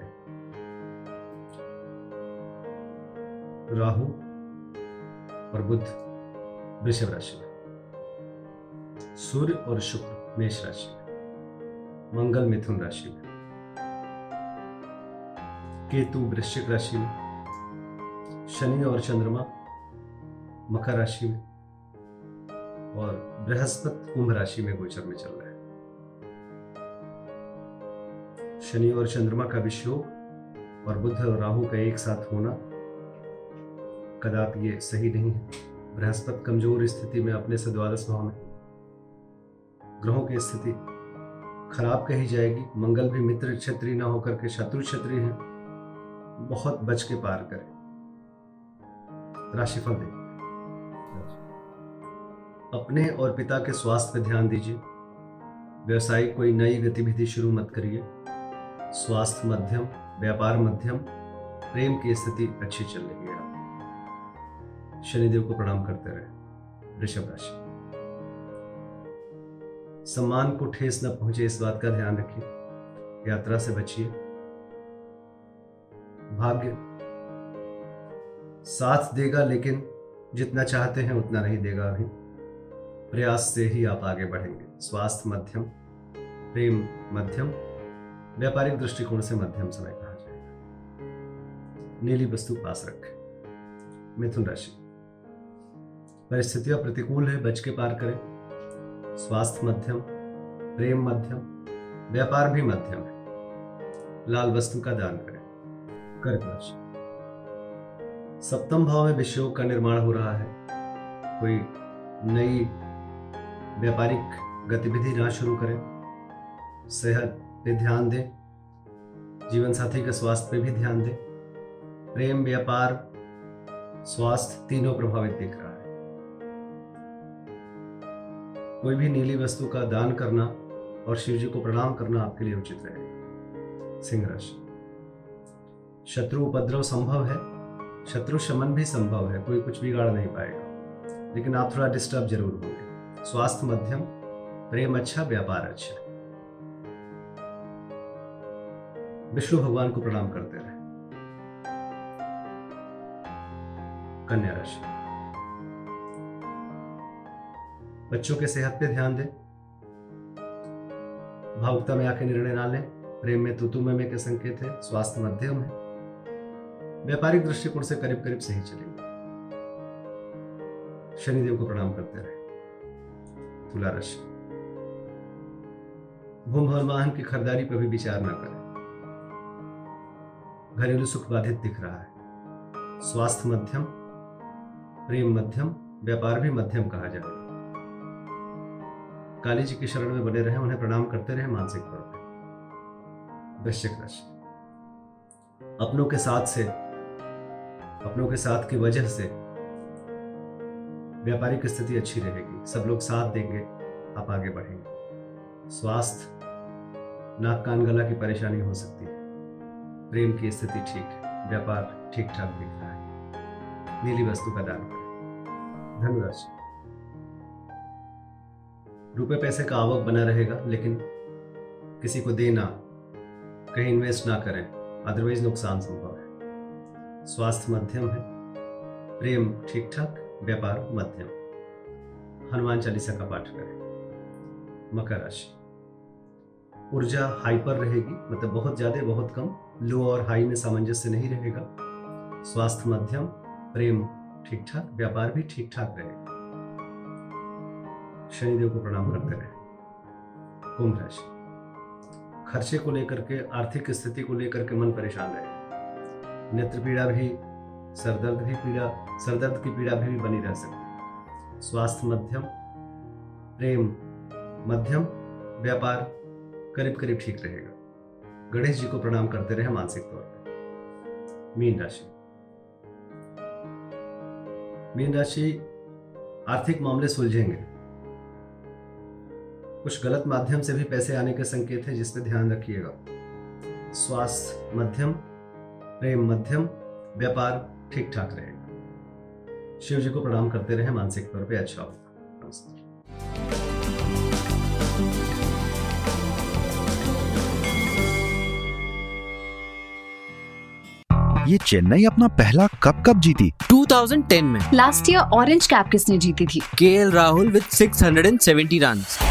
हैं। राहु और बुध वृषभ राशि में। सूर्य और शुक्र मेष राशि में। मंगल मिथुन राशि में। केतु वृश्चिक राशि में। शनि और चंद्रमा मकर राशि में। और बृहस्पति कुंभ राशि में गोचर में चल रहा है। शनि और चंद्रमा का विषयोग और बुद्ध और राहु का एक साथ होना कदापि ये सही नहीं है। बृहस्पति कमज़ोर स्थिति में अपने से द्वादश भाव में। ग्रहों की स्थिति खराब कही जाएगी। मंगल भी मित्र क्षत्रिय न होकर के शत्रु क्षत्रिय है। बहुत बच के पार करें। राशिफल देखिए अपने और पिता के स्वास्थ्य पर ध्यान दीजिए। व्यवसायिक कोई नई गतिविधि शुरू मत करिए। स्वास्थ्य मध्यम, व्यापार मध्यम, प्रेम की स्थिति अच्छी चल। रही शनिदेव को प्रणाम करते रहे। वृषभ राशि। सम्मान को ठेस न पहुँचे इस बात का ध्यान रखिए। यात्रा से बचिए। भाग्य साथ देगा लेकिन जितना चाहते हैं उतना नहीं देगा अभी। प्रयास से ही आप आगे बढ़ेंगे। स्वास्थ्य मध्यम, प्रेम मध्यम, व्यापारिक दृष्टिकोण से मध्यम समय कहा जाएगा। नीली वस्तु पास रखें। मिथुन राशि। परिस्थितियाँ प्रतिकूल है, बच के पार करें। स्वास्थ्य मध्यम, प्रेम मध्यम, व्यापार भी मध्यम है। लाल वस्तु का दान करें। कर्क राशि। सप्तम भाव में विषयोग का निर्माण हो रहा है। कोई नई व्यापारिक गतिविधि ना शुरू करें। सेहत पे ध्यान दें। जीवन साथी के स्वास्थ्य पे भी ध्यान दें। प्रेम, व्यापार, स्वास्थ्य तीनों प्रभावित दिख रहा है। कोई भी नीली वस्तु का दान करना और शिव जी को प्रणाम करना आपके लिए उचित रहेगा सिंह राशि। शत्रु उपद्रव संभव है, शत्रु शमन भी संभव है, कोई कुछ बिगाड़ नहीं पाएगा। लेकिन आप थोड़ा डिस्टर्ब ज़रूर होंगे। स्वास्थ्य मध्यम, प्रेम अच्छा व्यापार अच्छा। विष्णु भगवान को प्रणाम करते रहे। कन्या राशि। बच्चों के सेहत पे ध्यान दें। भावुकता में आके निर्णय ना लें। प्रेम में, तुतु में के संकेत है। स्वास्थ्य मध्यम है। व्यापारिक दृष्टिकोण से करीब करीब सही चलेंगे। शनिदेव को प्रणाम करते रहे। तुला राशि भूम भवन वाहन की खरीदारी पर भी विचार न करें। घरेलू सुख बाधित दिख रहा है। स्वास्थ्य मध्यम, प्रेम मध्यम, व्यापार भी मध्यम कहा जाएगा। काली जी के शरण में बने रहे, उन्हें प्रणाम करते रहे, मानसिक तौर पर वृश्चिक राशि। अपनों के साथ से, अपनों के साथ की वजह से व्यापारिक स्थिति अच्छी रहेगी। सब लोग साथ देंगे, आप आगे बढ़ेंगे। स्वास्थ्य, नाक कान गला की परेशानी हो सकती है। प्रेम की स्थिति ठीक है, व्यापार ठीक ठाक दिख रहा है। नीली वस्तु का दान करें। धनुराशि। रुपए पैसे का आवक बना रहेगा, लेकिन किसी को देना, कहीं इन्वेस्ट ना करें अदरवाइज़ नुकसान संभव है। स्वास्थ्य मध्यम है, प्रेम ठीक ठाक व्यापार मध्यम। हनुमान चालीसा का पाठ करें। मकर राशि। ऊर्जा हाइपर रहेगी मतलब बहुत ज़्यादा, बहुत कम, लो और हाई में सामंजस्य नहीं रहेगा। स्वास्थ्य मध्यम, प्रेम ठीक ठाक व्यापार भी ठीक ठाक रहेगा। शनिदेव को प्रणाम करते रहे। कुंभ राशि। खर्चे को लेकर के आर्थिक स्थिति को लेकर के मन परेशान रहे। नेत्र पीड़ा भी सरदर्द भी पीड़ा सरदर्द की पीड़ा भी, भी बनी रह सकती स्वास्थ्य मध्यम प्रेम मध्यम व्यापार करीब करीब ठीक रहेगा। गणेश जी को प्रणाम करते रहे मानसिक तौर पर मीन राशि। मीन राशि आर्थिक मामले सुलझेंगे। कुछ गलत माध्यम से भी पैसे आने के संकेत है जिसमें ध्यान रखिएगा। स्वास्थ्य मध्यम प्रेम मध्यम व्यापार ठीक ठाक रहेगा। शिव जी को प्रणाम करते रहे मानसिक तौर पे अच्छा होगा। नमस्कार ये चेन्नई अपना पहला कप कब जीती। 2010 में। लास्ट ईयर ऑरेंज कैप किसने जीती थी? K Rahul with 670 run